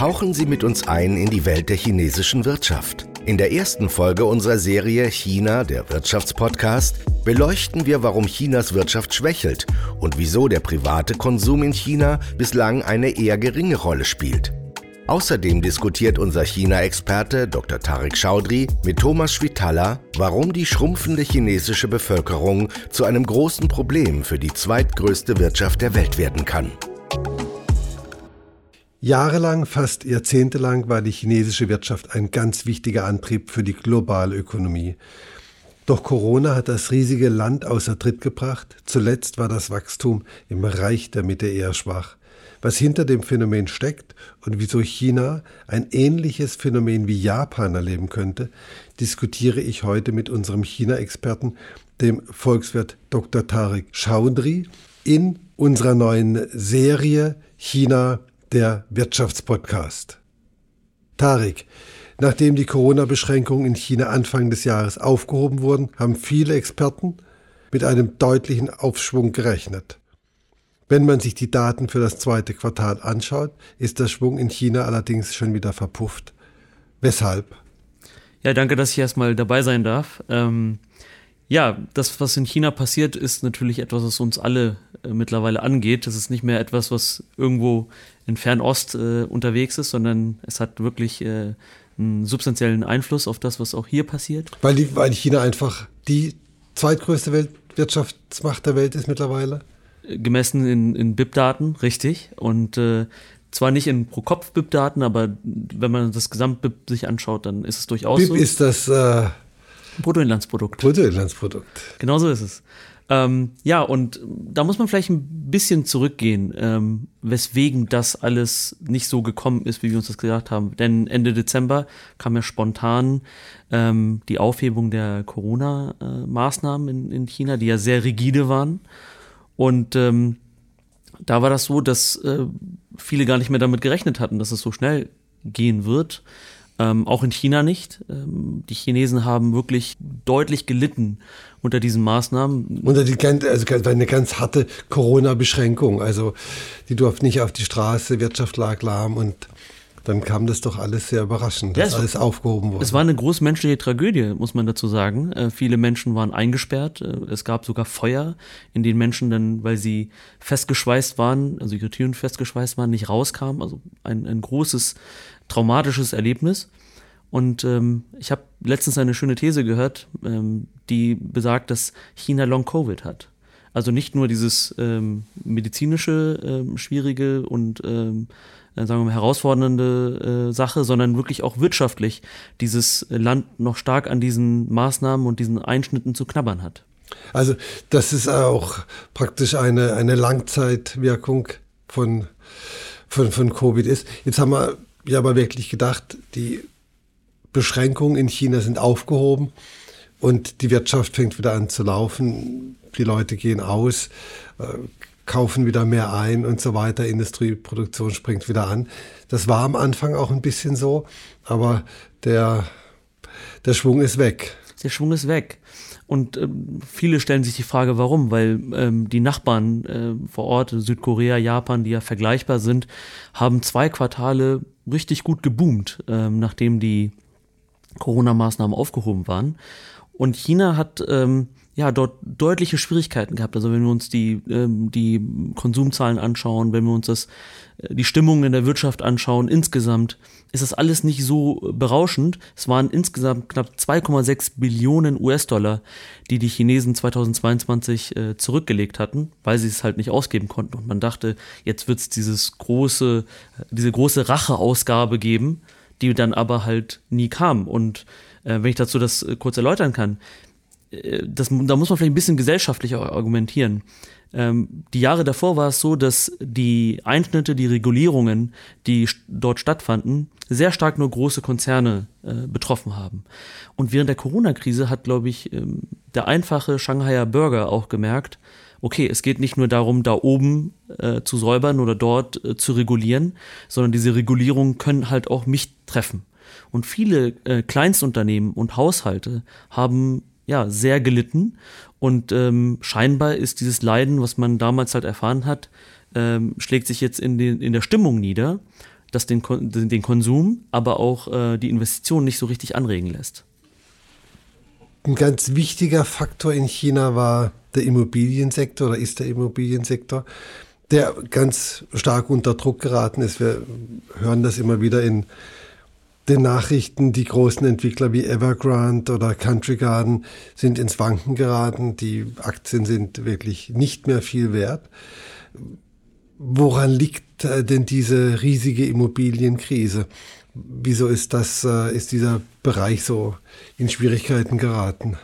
Tauchen Sie mit uns ein in die Welt der chinesischen Wirtschaft. In der ersten Folge unserer Serie China, der Wirtschaftspodcast, beleuchten wir, warum Chinas Wirtschaft schwächelt und wieso der private Konsum in China bislang eine eher geringe Rolle spielt. Außerdem diskutiert unser China-Experte Dr. Tarek Chaudhry mit Thomas Schwitala, warum die schrumpfende chinesische Bevölkerung zu einem großen Problem für die zweitgrößte Wirtschaft der Welt werden kann. Jahrelang, fast jahrzehntelang war die chinesische Wirtschaft ein ganz wichtiger Antrieb für die globale Ökonomie. Doch Corona hat das riesige Land außer Tritt gebracht. Zuletzt war das Wachstum im Reich der Mitte eher schwach. Was hinter dem Phänomen steckt und wieso China ein ähnliches Phänomen wie Japan erleben könnte, diskutiere ich heute mit unserem China-Experten, dem Volkswirt Dr. Tarek Chaudhry, in unserer neuen Serie China der Wirtschaftspodcast. Tarek, nachdem die Corona-Beschränkungen in China Anfang des Jahres aufgehoben wurden, haben viele Experten mit einem deutlichen Aufschwung gerechnet. Wenn man sich die Daten für das zweite Quartal anschaut, ist der Schwung in China allerdings schon wieder verpufft. Weshalb? Ja, danke, dass ich erstmal dabei sein darf. Ähm, ja, das, was in China passiert, ist natürlich etwas, was uns alle äh, mittlerweile angeht. Das ist nicht mehr etwas, was irgendwo in Fernost äh, unterwegs ist, sondern es hat wirklich äh, einen substanziellen Einfluss auf das, was auch hier passiert. Weil, die, weil China einfach die zweitgrößte Welt, Wirtschaftsmacht der Welt ist mittlerweile? Gemessen in, in BIP-Daten, richtig. Und äh, zwar nicht in Pro-Kopf-BIP-Daten, aber wenn man das Gesamt-BIP sich anschaut, dann ist es durchaus BIP so. BIP ist das äh, Bruttoinlandsprodukt. Bruttoinlandsprodukt. Genau so ist es. Ähm, ja, und da muss man vielleicht ein bisschen zurückgehen, ähm, weswegen das alles nicht so gekommen ist, wie wir uns das gesagt haben. Denn Ende Dezember kam ja spontan ähm, die Aufhebung der Corona-Maßnahmen in, in, China, die ja sehr rigide waren. Und ähm, da war das so, dass äh, viele gar nicht mehr damit gerechnet hatten, dass es so schnell gehen wird. Ähm, auch in China nicht. Ähm, die Chinesen haben wirklich deutlich gelitten unter diesen Maßnahmen. Unter die also eine ganz harte Corona-Beschränkung. Also die durften nicht auf die Straße, Wirtschaft lag lahm und dann kam das doch alles sehr überraschend, dass ja, alles aufgehoben wurde. Es war eine große menschliche Tragödie, muss man dazu sagen. Äh, viele Menschen waren eingesperrt. Äh, es gab sogar Feuer, in denen Menschen dann, weil sie festgeschweißt waren, also ihre Türen festgeschweißt waren, nicht rauskamen. Also ein, ein großes traumatisches Erlebnis. Und ähm, ich habe letztens eine schöne These gehört, ähm, die besagt, dass China Long Covid hat. Also nicht nur dieses ähm, medizinische, ähm, schwierige und ähm, äh, sagen wir mal herausfordernde äh, Sache, sondern wirklich auch wirtschaftlich dieses Land noch stark an diesen Maßnahmen und diesen Einschnitten zu knabbern hat. Also das ist auch praktisch eine, eine Langzeitwirkung von, von, von Covid ist. Jetzt haben wir ja aber wirklich gedacht, die Beschränkungen in China sind aufgehoben und die Wirtschaft fängt wieder an zu laufen. Die Leute gehen aus, äh, kaufen wieder mehr ein und so weiter. Industrieproduktion springt wieder an. Das war am Anfang auch ein bisschen so, aber der, der Schwung ist weg. Der Schwung ist weg. Und ähm, viele stellen sich die Frage, warum? Weil ähm, die Nachbarn äh, vor Ort, Südkorea, Japan, die ja vergleichbar sind, haben zwei Quartale richtig gut geboomt, ähm, nachdem die Corona-Maßnahmen aufgehoben waren. Und China hat ähm, ja dort deutliche Schwierigkeiten gehabt. Also wenn wir uns die, ähm, die Konsumzahlen anschauen, wenn wir uns das, äh, die Stimmung in der Wirtschaft anschauen, insgesamt ist das alles nicht so berauschend. Es waren insgesamt knapp 2,6 Billionen US-Dollar, die die Chinesen 2022 äh, zurückgelegt hatten, weil sie es halt nicht ausgeben konnten. Und man dachte, jetzt wird es große, diese große Racheausgabe geben die dann aber halt nie kam. Und äh, wenn ich dazu das äh, kurz erläutern kann, das, da muss man vielleicht ein bisschen gesellschaftlicher argumentieren. Ähm, die Jahre davor war es so, dass die Einschnitte, die Regulierungen, die dort stattfanden, sehr stark nur große Konzerne äh, betroffen haben. Und während der Corona-Krise hat, glaube ich, ähm, der einfache Shanghaier Bürger auch gemerkt, okay, es geht nicht nur darum, da oben äh, zu säubern oder dort äh, zu regulieren, sondern diese Regulierungen können halt auch mich treffen. Und viele äh, Kleinstunternehmen und Haushalte haben ja sehr gelitten und ähm, scheinbar ist dieses Leiden, was man damals halt erfahren hat, ähm, schlägt sich jetzt in, den, in der Stimmung nieder. das den, den Konsum, aber auch äh, die Investitionen nicht so richtig anregen lässt. Ein ganz wichtiger Faktor in China war der Immobiliensektor oder ist der Immobiliensektor, der ganz stark unter Druck geraten ist. Wir hören das immer wieder in den Nachrichten, die großen Entwickler wie Evergrande oder Country Garden sind ins Wanken geraten. Die Aktien sind wirklich nicht mehr viel wert. Woran liegt äh, denn diese riesige Immobilienkrise? Wieso ist das, äh, ist dieser Bereich so in Schwierigkeiten geraten?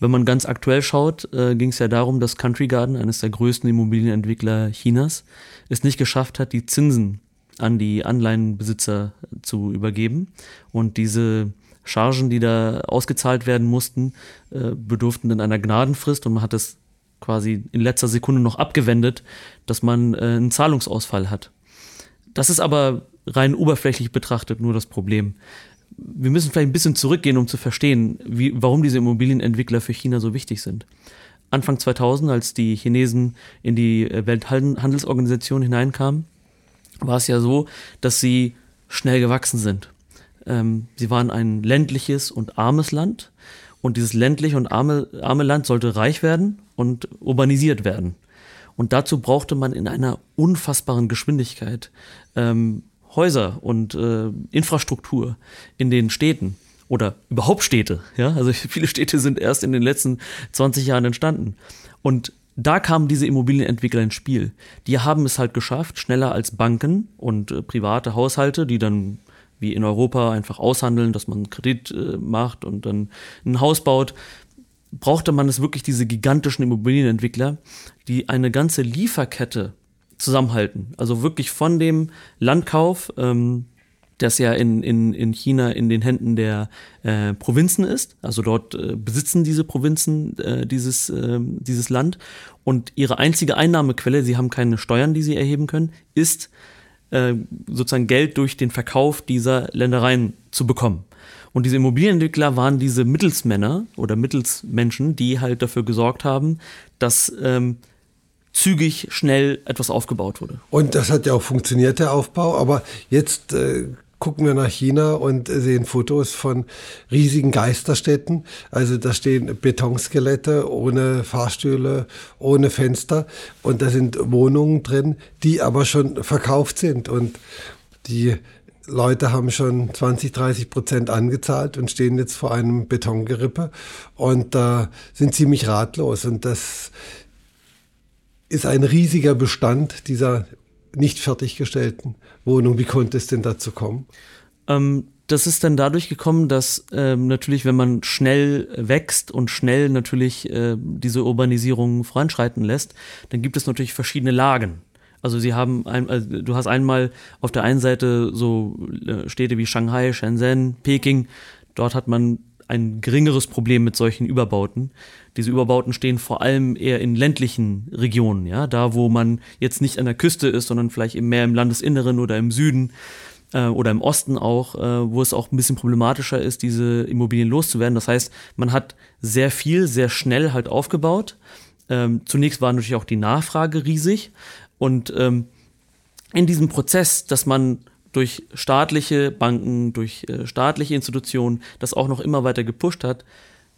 Wenn man ganz aktuell schaut, äh, ging es ja darum, dass Country Garden, eines der größten Immobilienentwickler Chinas, es nicht geschafft hat, die Zinsen an die Anleihenbesitzer zu übergeben. Und diese Chargen, die da ausgezahlt werden mussten, äh, bedurften dann einer Gnadenfrist und man hat es quasi in letzter Sekunde noch abgewendet, dass man äh, einen Zahlungsausfall hat. Das ist aber rein oberflächlich betrachtet nur das Problem. Wir müssen vielleicht ein bisschen zurückgehen, um zu verstehen, wie, warum diese Immobilienentwickler für China so wichtig sind. Anfang 2000, als die Chinesen in die äh, Welthandelsorganisation hineinkamen, war es ja so, dass sie schnell gewachsen sind. Ähm, sie waren ein ländliches und armes Land und dieses ländliche und arme, arme Land sollte reich werden und urbanisiert werden. Und dazu brauchte man in einer unfassbaren Geschwindigkeit ähm, Häuser und äh, Infrastruktur in den Städten oder überhaupt Städte. Ja? Also viele Städte sind erst in den letzten 20 Jahren entstanden. Und da kamen diese Immobilienentwickler ins Spiel. Die haben es halt geschafft, schneller als Banken und äh, private Haushalte, die dann wie in Europa einfach aushandeln, dass man Kredit äh, macht und dann ein Haus baut, brauchte man es wirklich diese gigantischen Immobilienentwickler, die eine ganze Lieferkette zusammenhalten. Also wirklich von dem Landkauf, ähm, das ja in, in, in China in den Händen der äh, Provinzen ist. Also dort äh, besitzen diese Provinzen äh, dieses, äh, dieses Land. Und ihre einzige Einnahmequelle, sie haben keine Steuern, die sie erheben können, ist äh, sozusagen Geld durch den Verkauf dieser Ländereien zu bekommen. Und diese Immobilienentwickler waren diese Mittelsmänner oder Mittelsmenschen, die halt dafür gesorgt haben, dass ähm, zügig, schnell etwas aufgebaut wurde. Und das hat ja auch funktioniert, der Aufbau. Aber jetzt äh, gucken wir nach China und sehen Fotos von riesigen Geisterstädten. Also da stehen Betonskelette ohne Fahrstühle, ohne Fenster und da sind Wohnungen drin, die aber schon verkauft sind und die Leute haben schon 20, 30 Prozent angezahlt und stehen jetzt vor einem Betongerippe und äh, sind ziemlich ratlos. Und das ist ein riesiger Bestand dieser nicht fertiggestellten Wohnung. Wie konnte es denn dazu kommen? Ähm, das ist dann dadurch gekommen, dass ähm, natürlich, wenn man schnell wächst und schnell natürlich äh, diese Urbanisierung voranschreiten lässt, dann gibt es natürlich verschiedene Lagen. Also sie haben ein, also du hast einmal auf der einen Seite so äh, Städte wie Shanghai, Shenzhen, Peking. Dort hat man ein geringeres Problem mit solchen Überbauten. Diese Überbauten stehen vor allem eher in ländlichen Regionen, ja, da wo man jetzt nicht an der Küste ist, sondern vielleicht eben mehr im Landesinneren oder im Süden äh, oder im Osten auch, äh, wo es auch ein bisschen problematischer ist, diese Immobilien loszuwerden. Das heißt, man hat sehr viel, sehr schnell halt aufgebaut. Ähm, zunächst war natürlich auch die Nachfrage riesig und ähm, in diesem Prozess, dass man durch staatliche Banken, durch äh, staatliche Institutionen das auch noch immer weiter gepusht hat,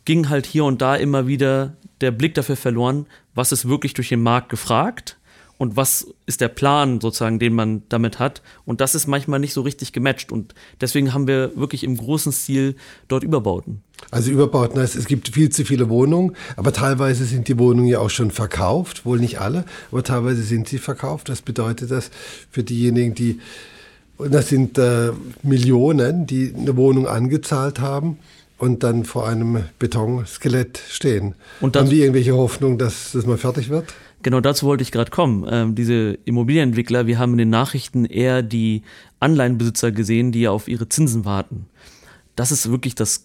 ging halt hier und da immer wieder der Blick dafür verloren, was ist wirklich durch den Markt gefragt und was ist der Plan sozusagen, den man damit hat. Und das ist manchmal nicht so richtig gematcht. Und deswegen haben wir wirklich im großen Stil dort Überbauten. Also Überbauten heißt, es gibt viel zu viele Wohnungen, aber teilweise sind die Wohnungen ja auch schon verkauft, wohl nicht alle, aber teilweise sind sie verkauft. Das bedeutet das für diejenigen, die und das sind äh, Millionen, die eine Wohnung angezahlt haben und dann vor einem Betonskelett stehen. Und haben die irgendwelche Hoffnung, dass das mal fertig wird? Genau dazu wollte ich gerade kommen. Ähm, diese Immobilienentwickler, wir haben in den Nachrichten eher die Anleihenbesitzer gesehen, die auf ihre Zinsen warten. Das ist wirklich das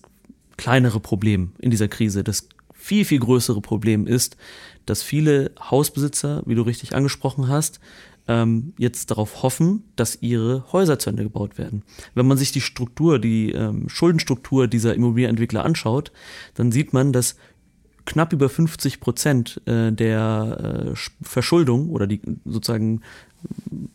kleinere Problem in dieser Krise. Das viel, viel größere Problem ist, dass viele Hausbesitzer, wie du richtig angesprochen hast, ähm, jetzt darauf hoffen, dass ihre Häuser zu Ende gebaut werden. Wenn man sich die Struktur, die ähm, Schuldenstruktur dieser Immobilienentwickler anschaut, dann sieht man, dass knapp über 50 Prozent äh, der äh, Verschuldung oder die sozusagen,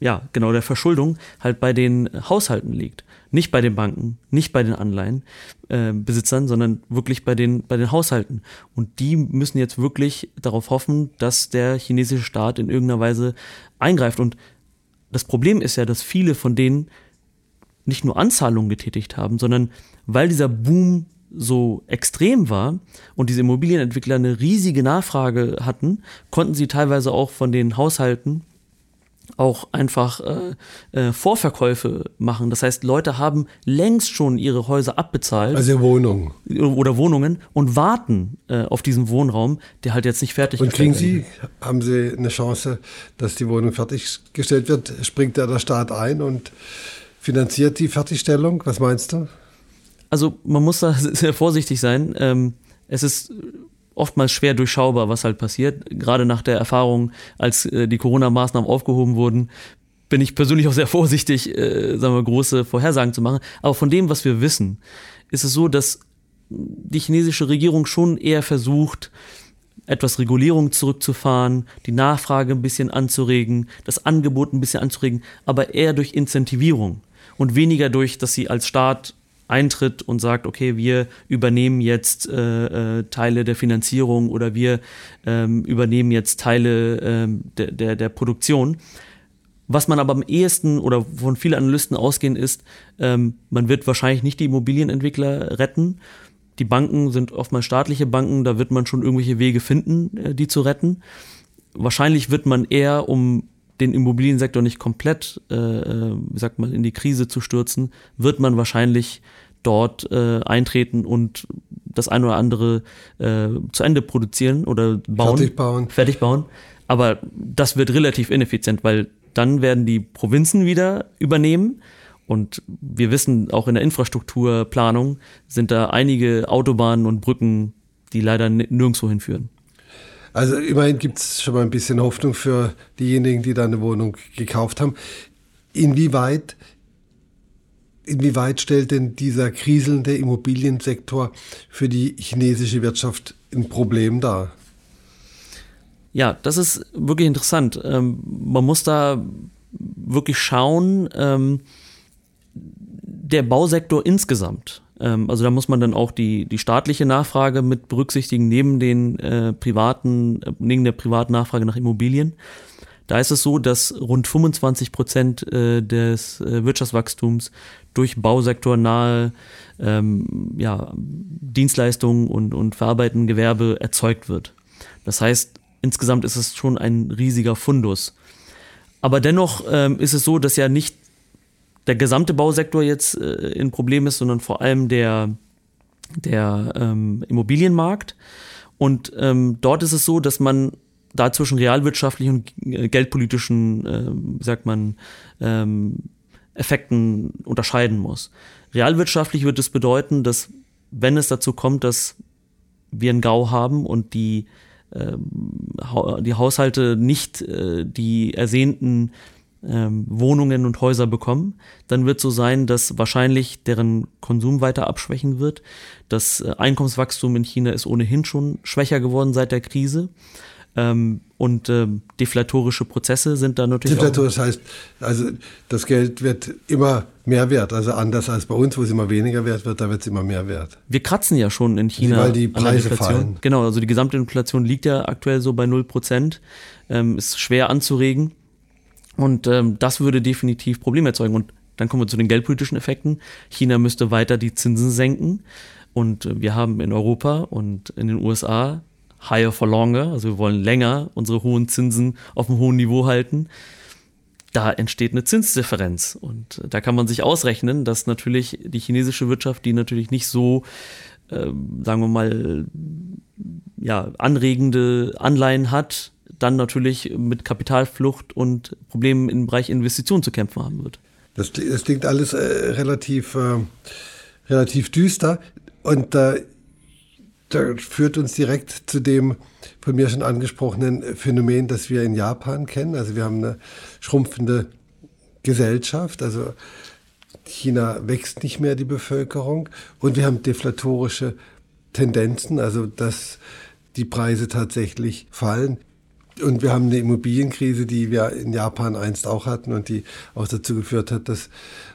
ja, genau, der Verschuldung halt bei den Haushalten liegt. Nicht bei den Banken, nicht bei den Anleihenbesitzern, äh, sondern wirklich bei den, bei den Haushalten. Und die müssen jetzt wirklich darauf hoffen, dass der chinesische Staat in irgendeiner Weise eingreift. Und das Problem ist ja, dass viele von denen nicht nur Anzahlungen getätigt haben, sondern weil dieser Boom so extrem war und diese Immobilienentwickler eine riesige Nachfrage hatten, konnten sie teilweise auch von den Haushalten auch einfach äh, äh, Vorverkäufe machen. Das heißt, Leute haben längst schon ihre Häuser abbezahlt. Also Wohnungen. Oder Wohnungen und warten äh, auf diesen Wohnraum, der halt jetzt nicht fertig ist. Und kriegen Sie, haben Sie eine Chance, dass die Wohnung fertiggestellt wird? Springt da der Staat ein und finanziert die Fertigstellung? Was meinst du? Also man muss da sehr vorsichtig sein. Ähm, es ist oftmals schwer durchschaubar, was halt passiert. Gerade nach der Erfahrung, als äh, die Corona-Maßnahmen aufgehoben wurden, bin ich persönlich auch sehr vorsichtig, äh, sagen wir, große Vorhersagen zu machen. Aber von dem, was wir wissen, ist es so, dass die chinesische Regierung schon eher versucht, etwas Regulierung zurückzufahren, die Nachfrage ein bisschen anzuregen, das Angebot ein bisschen anzuregen, aber eher durch Incentivierung und weniger durch, dass sie als Staat eintritt und sagt, okay, wir übernehmen jetzt äh, äh, Teile der Finanzierung oder wir ähm, übernehmen jetzt Teile äh, der, der, der Produktion. Was man aber am ehesten oder von vielen Analysten ausgehen ist, ähm, man wird wahrscheinlich nicht die Immobilienentwickler retten. Die Banken sind oftmals staatliche Banken, da wird man schon irgendwelche Wege finden, äh, die zu retten. Wahrscheinlich wird man eher, um den Immobiliensektor nicht komplett, äh, äh, wie sagt man, in die Krise zu stürzen, wird man wahrscheinlich dort äh, eintreten und das ein oder andere äh, zu Ende produzieren oder bauen. Fertig bauen. Fertig bauen. Aber das wird relativ ineffizient, weil dann werden die Provinzen wieder übernehmen. Und wir wissen, auch in der Infrastrukturplanung sind da einige Autobahnen und Brücken, die leider nirgendwo hinführen. Also immerhin gibt es schon mal ein bisschen Hoffnung für diejenigen, die da eine Wohnung gekauft haben. Inwieweit, inwieweit stellt denn dieser kriselnde Immobiliensektor für die chinesische Wirtschaft ein Problem dar? Ja, das ist wirklich interessant. Ähm, man muss da wirklich schauen, ähm, der Bausektor insgesamt also da muss man dann auch die, die staatliche Nachfrage mit berücksichtigen, neben den äh, privaten, äh, neben der privaten Nachfrage nach Immobilien. Da ist es so, dass rund 25 Prozent äh, des äh, Wirtschaftswachstums durch bausektornahe ähm, ja, Dienstleistungen und, und verarbeitenden Gewerbe erzeugt wird. Das heißt, insgesamt ist es schon ein riesiger Fundus. Aber dennoch ähm, ist es so, dass ja nicht der gesamte Bausektor jetzt äh, in Problem ist, sondern vor allem der, der ähm, Immobilienmarkt. Und ähm, dort ist es so, dass man da zwischen realwirtschaftlichen und äh, geldpolitischen, äh, sagt man, ähm, Effekten unterscheiden muss. Realwirtschaftlich wird es bedeuten, dass wenn es dazu kommt, dass wir einen GAU haben und die, äh, die Haushalte nicht äh, die ersehnten ähm, Wohnungen und Häuser bekommen, dann wird so sein, dass wahrscheinlich deren Konsum weiter abschwächen wird. Das äh, Einkommenswachstum in China ist ohnehin schon schwächer geworden seit der Krise. Ähm, und äh, deflatorische Prozesse sind da natürlich. Deflatorisch heißt, also das Geld wird immer mehr wert. Also anders als bei uns, wo es immer weniger wert wird, da wird es immer mehr wert. Wir kratzen ja schon in China. Weil die Preise fallen. Genau, also die gesamte Inflation liegt ja aktuell so bei 0 Prozent. Ähm, ist schwer anzuregen. Und ähm, das würde definitiv Probleme erzeugen. Und dann kommen wir zu den geldpolitischen Effekten. China müsste weiter die Zinsen senken. Und äh, wir haben in Europa und in den USA higher for longer, also wir wollen länger unsere hohen Zinsen auf einem hohen Niveau halten. Da entsteht eine Zinsdifferenz. Und äh, da kann man sich ausrechnen, dass natürlich die chinesische Wirtschaft, die natürlich nicht so, äh, sagen wir mal, ja, anregende Anleihen hat, dann natürlich mit Kapitalflucht und Problemen im Bereich Investitionen zu kämpfen haben wird. Das, das klingt alles äh, relativ, äh, relativ düster und äh, da führt uns direkt zu dem von mir schon angesprochenen Phänomen, das wir in Japan kennen. Also wir haben eine schrumpfende Gesellschaft, also China wächst nicht mehr die Bevölkerung und wir haben deflatorische Tendenzen, also dass die Preise tatsächlich fallen. Und wir haben eine Immobilienkrise, die wir in Japan einst auch hatten und die auch dazu geführt hat, dass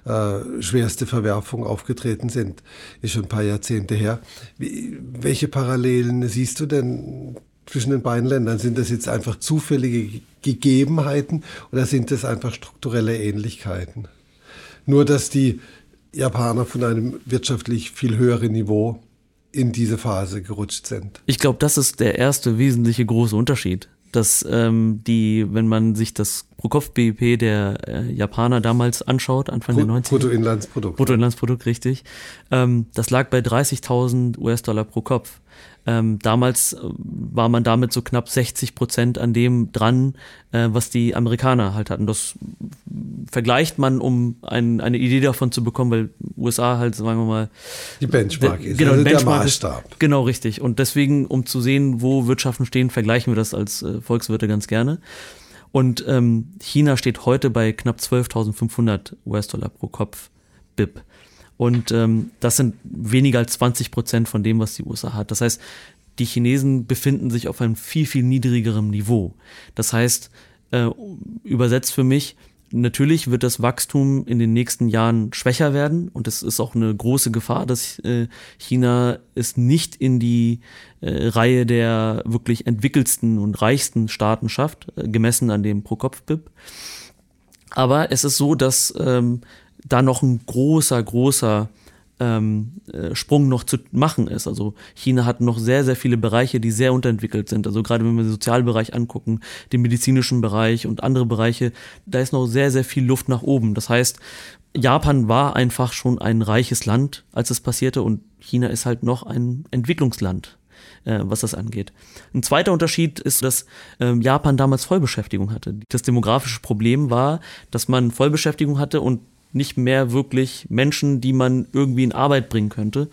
äh, schwerste Verwerfungen aufgetreten sind. Ist schon ein paar Jahrzehnte her. Wie, welche Parallelen siehst du denn zwischen den beiden Ländern? Sind das jetzt einfach zufällige Gegebenheiten oder sind das einfach strukturelle Ähnlichkeiten? Nur, dass die Japaner von einem wirtschaftlich viel höheren Niveau in diese Phase gerutscht sind. Ich glaube, das ist der erste wesentliche große Unterschied dass ähm, die, wenn man sich das Pro-Kopf-BIP der äh, Japaner damals anschaut, Anfang Pro, der 90er. Bruttoinlandsprodukt. Bruttoinlandsprodukt, richtig. Ähm, das lag bei 30.000 US-Dollar pro Kopf. Ähm, damals äh, war man damit so knapp 60 Prozent an dem dran, äh, was die Amerikaner halt hatten. Das vergleicht man, um ein, eine Idee davon zu bekommen, weil USA halt, sagen wir mal, die Benchmark ist. Genau, also Benchmark der Maßstab. Ist, genau, richtig. Und deswegen, um zu sehen, wo Wirtschaften stehen, vergleichen wir das als äh, Volkswirte ganz gerne. Und ähm, China steht heute bei knapp 12.500 US-Dollar pro Kopf BIP. Und ähm, das sind weniger als 20 Prozent von dem, was die USA hat. Das heißt, die Chinesen befinden sich auf einem viel, viel niedrigeren Niveau. Das heißt, äh, übersetzt für mich, natürlich wird das Wachstum in den nächsten Jahren schwächer werden und es ist auch eine große Gefahr, dass äh, China es nicht in die äh, Reihe der wirklich entwickelsten und reichsten Staaten schafft, äh, gemessen an dem Pro-Kopf-BIP. Aber es ist so, dass ähm, da noch ein großer, großer ähm, äh, Sprung noch zu machen ist. Also China hat noch sehr, sehr viele Bereiche, die sehr unterentwickelt sind. Also gerade wenn wir den Sozialbereich angucken, den medizinischen Bereich und andere Bereiche, da ist noch sehr, sehr viel Luft nach oben. Das heißt, Japan war einfach schon ein reiches Land, als es passierte, und China ist halt noch ein Entwicklungsland äh, was das angeht. Ein zweiter Unterschied ist, dass ähm, Japan damals Vollbeschäftigung hatte. Das demografische Problem war, dass man Vollbeschäftigung hatte und nicht mehr wirklich Menschen, die man irgendwie in Arbeit bringen könnte.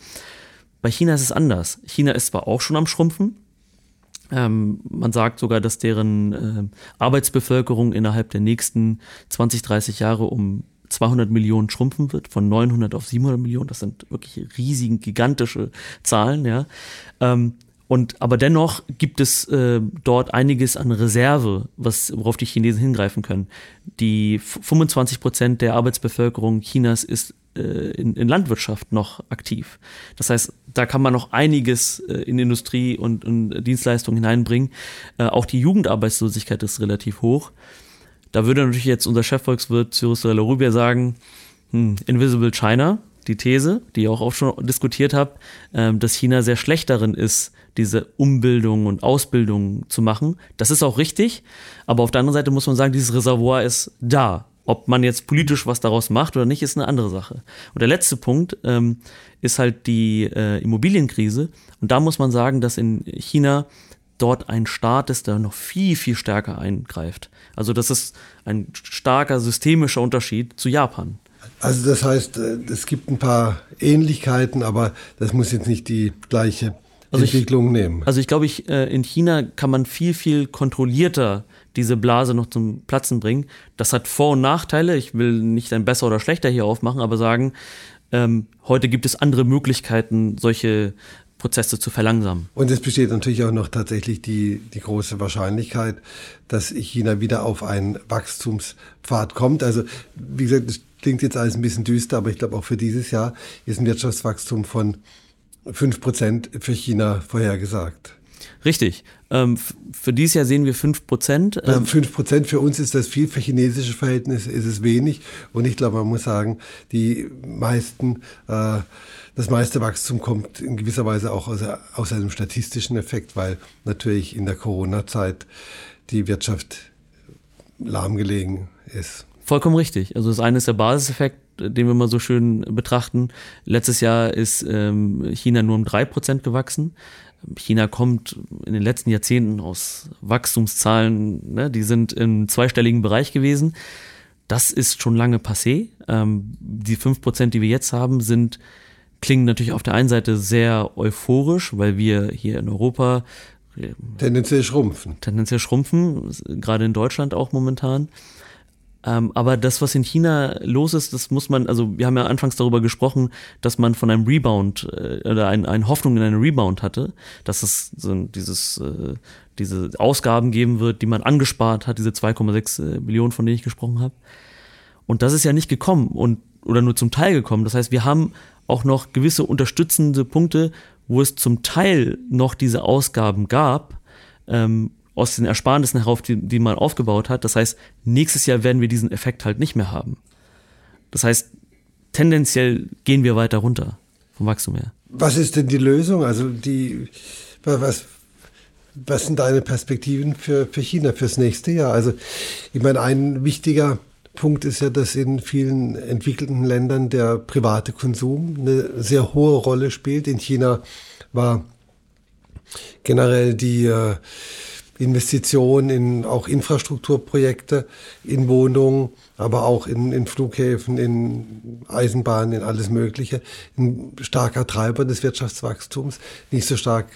Bei China ist es anders. China ist zwar auch schon am Schrumpfen. Ähm, man sagt sogar, dass deren äh, Arbeitsbevölkerung innerhalb der nächsten 20, 30 Jahre um 200 Millionen schrumpfen wird, von 900 auf 700 Millionen. Das sind wirklich riesigen, gigantische Zahlen, ja. Ähm, und aber dennoch gibt es äh, dort einiges an Reserve, was, worauf die Chinesen hingreifen können. Die 25 Prozent der Arbeitsbevölkerung Chinas ist äh, in, in Landwirtschaft noch aktiv. Das heißt, da kann man noch einiges äh, in Industrie und, und Dienstleistungen hineinbringen. Äh, auch die Jugendarbeitslosigkeit ist relativ hoch. Da würde natürlich jetzt unser Chefvolkswirt Cyrus Rubia sagen, hm, Invisible China, die These, die ihr auch, auch schon diskutiert habt, äh, dass China sehr schlecht darin ist, diese Umbildung und Ausbildung zu machen. Das ist auch richtig, aber auf der anderen Seite muss man sagen, dieses Reservoir ist da. Ob man jetzt politisch was daraus macht oder nicht, ist eine andere Sache. Und der letzte Punkt ähm, ist halt die äh, Immobilienkrise. Und da muss man sagen, dass in China dort ein Staat ist, der noch viel, viel stärker eingreift. Also das ist ein starker systemischer Unterschied zu Japan. Also das heißt, äh, es gibt ein paar Ähnlichkeiten, aber das muss jetzt nicht die gleiche also Entwicklung ich, nehmen. Also ich glaube, ich, äh, in China kann man viel, viel kontrollierter diese Blase noch zum Platzen bringen. Das hat Vor- und Nachteile. Ich will nicht ein besser oder schlechter hier aufmachen, aber sagen, ähm, heute gibt es andere Möglichkeiten, solche Prozesse zu verlangsamen. Und es besteht natürlich auch noch tatsächlich die, die große Wahrscheinlichkeit, dass China wieder auf einen Wachstumspfad kommt. Also, wie gesagt, das klingt jetzt alles ein bisschen düster, aber ich glaube auch für dieses Jahr ist ein Wirtschaftswachstum von 5 Prozent für China vorhergesagt. Richtig. Ähm, für dieses Jahr sehen wir 5 Prozent. Ähm, 5 Prozent für uns ist das viel, für chinesische Verhältnisse ist es wenig. Und ich glaube, man muss sagen, die meisten, äh, das meiste Wachstum kommt in gewisser Weise auch aus, aus einem statistischen Effekt, weil natürlich in der Corona-Zeit die Wirtschaft lahmgelegen ist. Vollkommen richtig. Also das eine ist der Basiseffekt, den wir mal so schön betrachten. Letztes Jahr ist ähm, China nur um drei Prozent gewachsen. China kommt in den letzten Jahrzehnten aus Wachstumszahlen, ne, die sind im zweistelligen Bereich gewesen. Das ist schon lange passé. Ähm, die fünf Prozent, die wir jetzt haben, sind klingen natürlich auf der einen Seite sehr euphorisch, weil wir hier in Europa tendenziell schrumpfen. Tendenziell schrumpfen, gerade in Deutschland auch momentan. Ähm, aber das, was in China los ist, das muss man, also wir haben ja anfangs darüber gesprochen, dass man von einem Rebound äh, oder ein, eine Hoffnung in einen Rebound hatte, dass es so dieses, äh, diese Ausgaben geben wird, die man angespart hat, diese 2,6 äh, Millionen, von denen ich gesprochen habe. Und das ist ja nicht gekommen und oder nur zum Teil gekommen. Das heißt, wir haben auch noch gewisse unterstützende Punkte, wo es zum Teil noch diese Ausgaben gab, ähm, aus den Ersparnissen herauf, die, die man aufgebaut hat. Das heißt, nächstes Jahr werden wir diesen Effekt halt nicht mehr haben. Das heißt, tendenziell gehen wir weiter runter vom Wachstum her. Was ist denn die Lösung? Also die, was, was sind deine Perspektiven für, für China fürs nächste Jahr? Also ich meine, ein wichtiger Punkt ist ja, dass in vielen entwickelten Ländern der private Konsum eine sehr hohe Rolle spielt. In China war generell die äh, Investitionen in auch Infrastrukturprojekte, in Wohnungen, aber auch in, in Flughäfen, in Eisenbahnen, in alles Mögliche. Ein starker Treiber des Wirtschaftswachstums, nicht so stark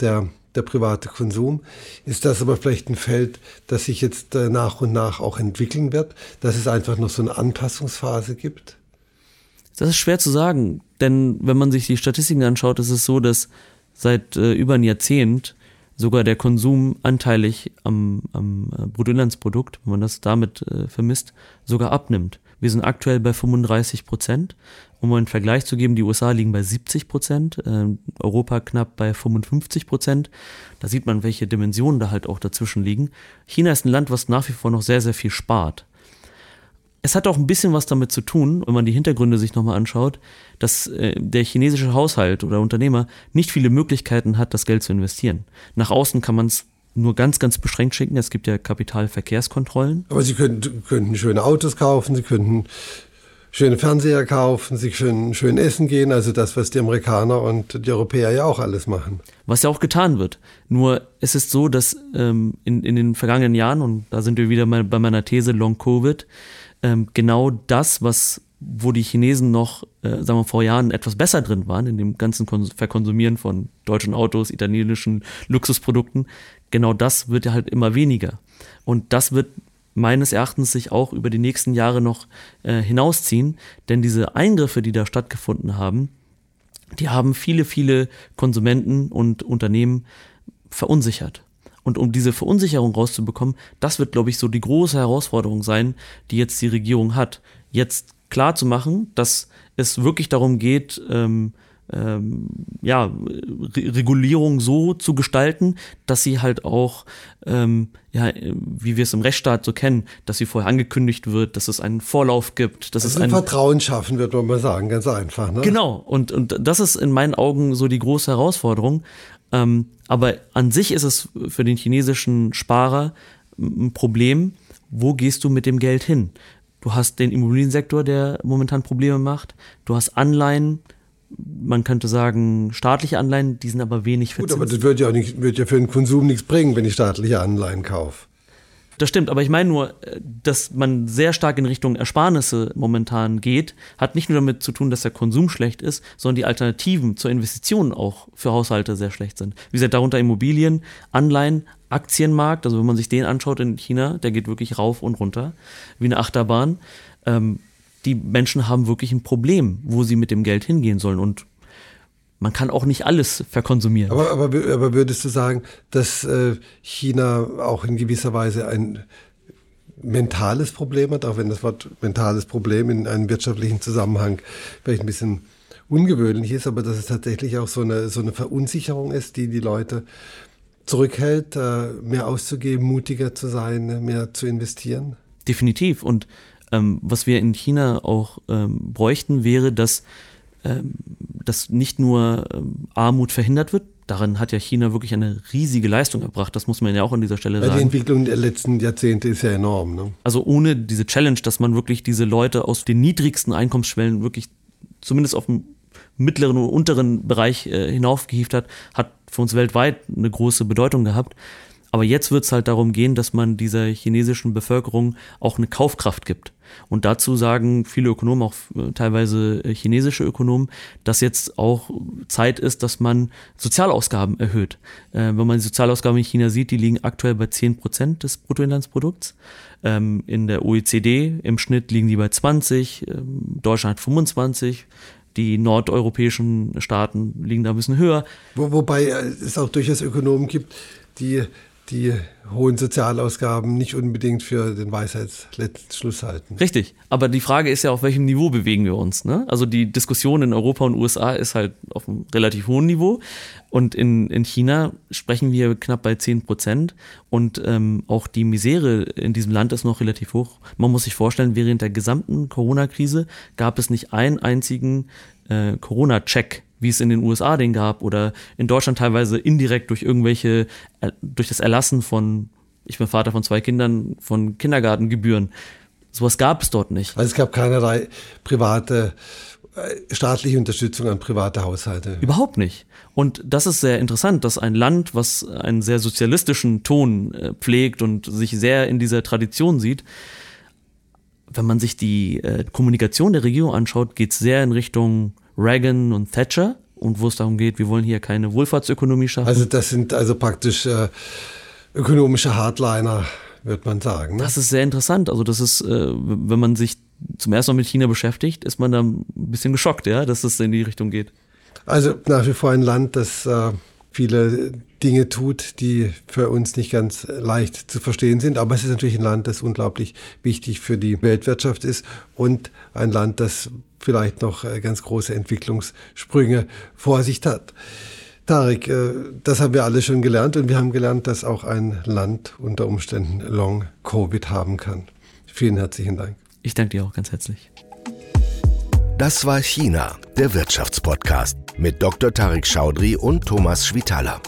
der, der private Konsum. Ist das aber vielleicht ein Feld, das sich jetzt äh, nach und nach auch entwickeln wird, dass es einfach noch so eine Anpassungsphase gibt? Das ist schwer zu sagen, denn wenn man sich die Statistiken anschaut, ist es so, dass seit äh, über ein Jahrzehnt sogar der Konsum anteilig am, am äh, Bruttoinlandsprodukt, wenn man das damit äh, vermisst, sogar abnimmt. Wir sind aktuell bei 35 Prozent. Um einen Vergleich zu geben, die USA liegen bei 70 Prozent, äh, Europa knapp bei 55 Prozent. Da sieht man, welche Dimensionen da halt auch dazwischen liegen. China ist ein Land, was nach wie vor noch sehr, sehr viel spart. Es hat auch ein bisschen was damit zu tun, wenn man die Hintergründe sich nochmal anschaut, dass äh, der chinesische Haushalt oder Unternehmer nicht viele Möglichkeiten hat, das Geld zu investieren. Nach außen kann man es nur ganz, ganz beschränkt schicken. Es gibt ja Kapitalverkehrskontrollen. Aber Sie könnten, könnten schöne Autos kaufen, Sie könnten schöne Fernseher kaufen, Sie können schön essen gehen, also das, was die Amerikaner und die Europäer ja auch alles machen. Was ja auch getan wird. Nur es ist so, dass ähm, in, in den vergangenen Jahren, und da sind wir wieder mal bei meiner These Long Covid, ähm, genau das, was wo die Chinesen noch, äh, sagen wir vor Jahren etwas besser drin waren, in dem ganzen Kon Verkonsumieren von deutschen Autos, italienischen Luxusprodukten, genau das wird ja halt immer weniger. Und das wird meines Erachtens sich auch über die nächsten Jahre noch äh, hinausziehen, denn diese Eingriffe, die da stattgefunden haben, die haben viele, viele Konsumenten und Unternehmen verunsichert. Und um diese Verunsicherung rauszubekommen, das wird, glaube ich, so die große Herausforderung sein, die jetzt die Regierung hat. Jetzt klar zu machen, dass es wirklich darum geht, ähm, ähm, ja, Re Regulierung so zu gestalten, dass sie halt auch, ähm, ja, wie wir es im Rechtsstaat so kennen, dass sie vorher angekündigt wird, dass es einen Vorlauf gibt, dass also es ein Vertrauen schaffen, wird man mal sagen, ganz einfach. Ne? Genau, und, und das ist in meinen Augen so die große Herausforderung. Ähm, aber an sich ist es für den chinesischen Sparer ein Problem, wo gehst du mit dem Geld hin? Du hast den Immobiliensektor, der momentan Probleme macht. Du hast Anleihen, man könnte sagen, staatliche Anleihen, die sind aber wenig verzinst. Gut, aber das wird ja, auch nicht, wird ja für den Konsum nichts bringen, wenn ich staatliche Anleihen kaufe. Das stimmt, aber ich meine nur, äh, dass man sehr stark in Richtung Ersparnisse momentan geht, hat nicht nur damit zu tun, dass der Konsum schlecht ist, sondern die Alternativen zur Investition auch für Haushalte sehr schlecht sind. Wie gesagt, darunter Immobilien, Anleihen, Aktienmarkt, also wenn man sich den anschaut in China, der geht wirklich rauf und runter, wie eine Achterbahn. Ähm, die Menschen haben wirklich ein Problem, wo sie mit dem Geld hingehen sollen. Und man kann auch nicht alles verkonsumieren. Aber, aber, aber würdest du sagen, dass äh, China auch in gewisser Weise ein mentales Problem hat, auch wenn das Wort mentales Problem in einem wirtschaftlichen Zusammenhang vielleicht ein bisschen ungewöhnlich ist, aber dass es tatsächlich auch so eine, so eine Verunsicherung ist, die die Leute zurückhält, äh, mehr auszugeben, mutiger zu sein, mehr zu investieren? Definitiv. Und ähm, was wir in China auch ähm, bräuchten, wäre, dass dass nicht nur ähm, Armut verhindert wird, daran hat ja China wirklich eine riesige Leistung erbracht, das muss man ja auch an dieser Stelle sagen. Die Entwicklung der letzten Jahrzehnte ist ja enorm. Ne? Also ohne diese Challenge, dass man wirklich diese Leute aus den niedrigsten Einkommensschwellen wirklich zumindest auf dem mittleren und unteren Bereich äh, hinaufgehieft hat, hat für uns weltweit eine große Bedeutung gehabt. Aber jetzt wird es halt darum gehen, dass man dieser chinesischen Bevölkerung auch eine Kaufkraft gibt. Und dazu sagen viele Ökonomen, auch äh, teilweise äh, chinesische Ökonomen, dass jetzt auch Zeit ist, dass man Sozialausgaben erhöht. Äh, wenn man die Sozialausgaben in China sieht, die liegen aktuell bei 10 Prozent des Bruttoinlandsprodukts. Ähm, in der OECD im Schnitt liegen die bei 20, ähm, Deutschland 25. Die nordeuropäischen Staaten liegen da ein bisschen höher. Wo, wobei es auch durchaus Ökonomen gibt, die die hohen Sozialausgaben nicht unbedingt für den Weisheitsschluss halten. Richtig, aber die Frage ist ja, auf welchem Niveau bewegen wir uns. Ne? Also die Diskussion in Europa und USA ist halt auf einem relativ hohen Niveau und in, in China sprechen wir knapp bei 10 Prozent und ähm, auch die Misere in diesem Land ist noch relativ hoch. Man muss sich vorstellen, während der gesamten Corona-Krise gab es nicht einen einzigen äh, Corona-Check wie es in den USA den gab oder in Deutschland teilweise indirekt durch irgendwelche, äh, durch das Erlassen von, ich bin Vater von zwei Kindern, von Kindergartengebühren. Sowas gab es dort nicht. Also es gab keinerlei private, äh, staatliche Unterstützung an private Haushalte. Überhaupt nicht. Und das ist sehr interessant, dass ein Land, was einen sehr sozialistischen Ton äh, pflegt und sich sehr in dieser Tradition sieht, wenn man sich die äh, Kommunikation der Regierung anschaut, geht es sehr in Richtung Reagan und Thatcher und wo es darum geht, wir wollen hier keine Wohlfahrtsökonomie schaffen. Also das sind also praktisch äh, ökonomische Hardliner, wird man sagen. Ne? Das ist sehr interessant. Also das ist, äh, wenn man sich zum ersten Mal mit China beschäftigt, ist man da ein bisschen geschockt, ja, dass es in die Richtung geht. Also nach wie vor ein Land, das äh, viele Dinge tut, die für uns nicht ganz leicht zu verstehen sind. Aber es ist natürlich ein Land, das unglaublich wichtig für die Weltwirtschaft ist und ein Land, das vielleicht noch äh, ganz große Entwicklungssprünge vor sich hat. Tarek, äh, das haben wir alle schon gelernt und wir haben gelernt, dass auch ein Land unter Umständen Long Covid haben kann. Vielen herzlichen Dank. Ich danke dir auch ganz herzlich. Das war China, der Wirtschaftspodcast mit Dr. Tarek Schaudry und Thomas Schwitaler.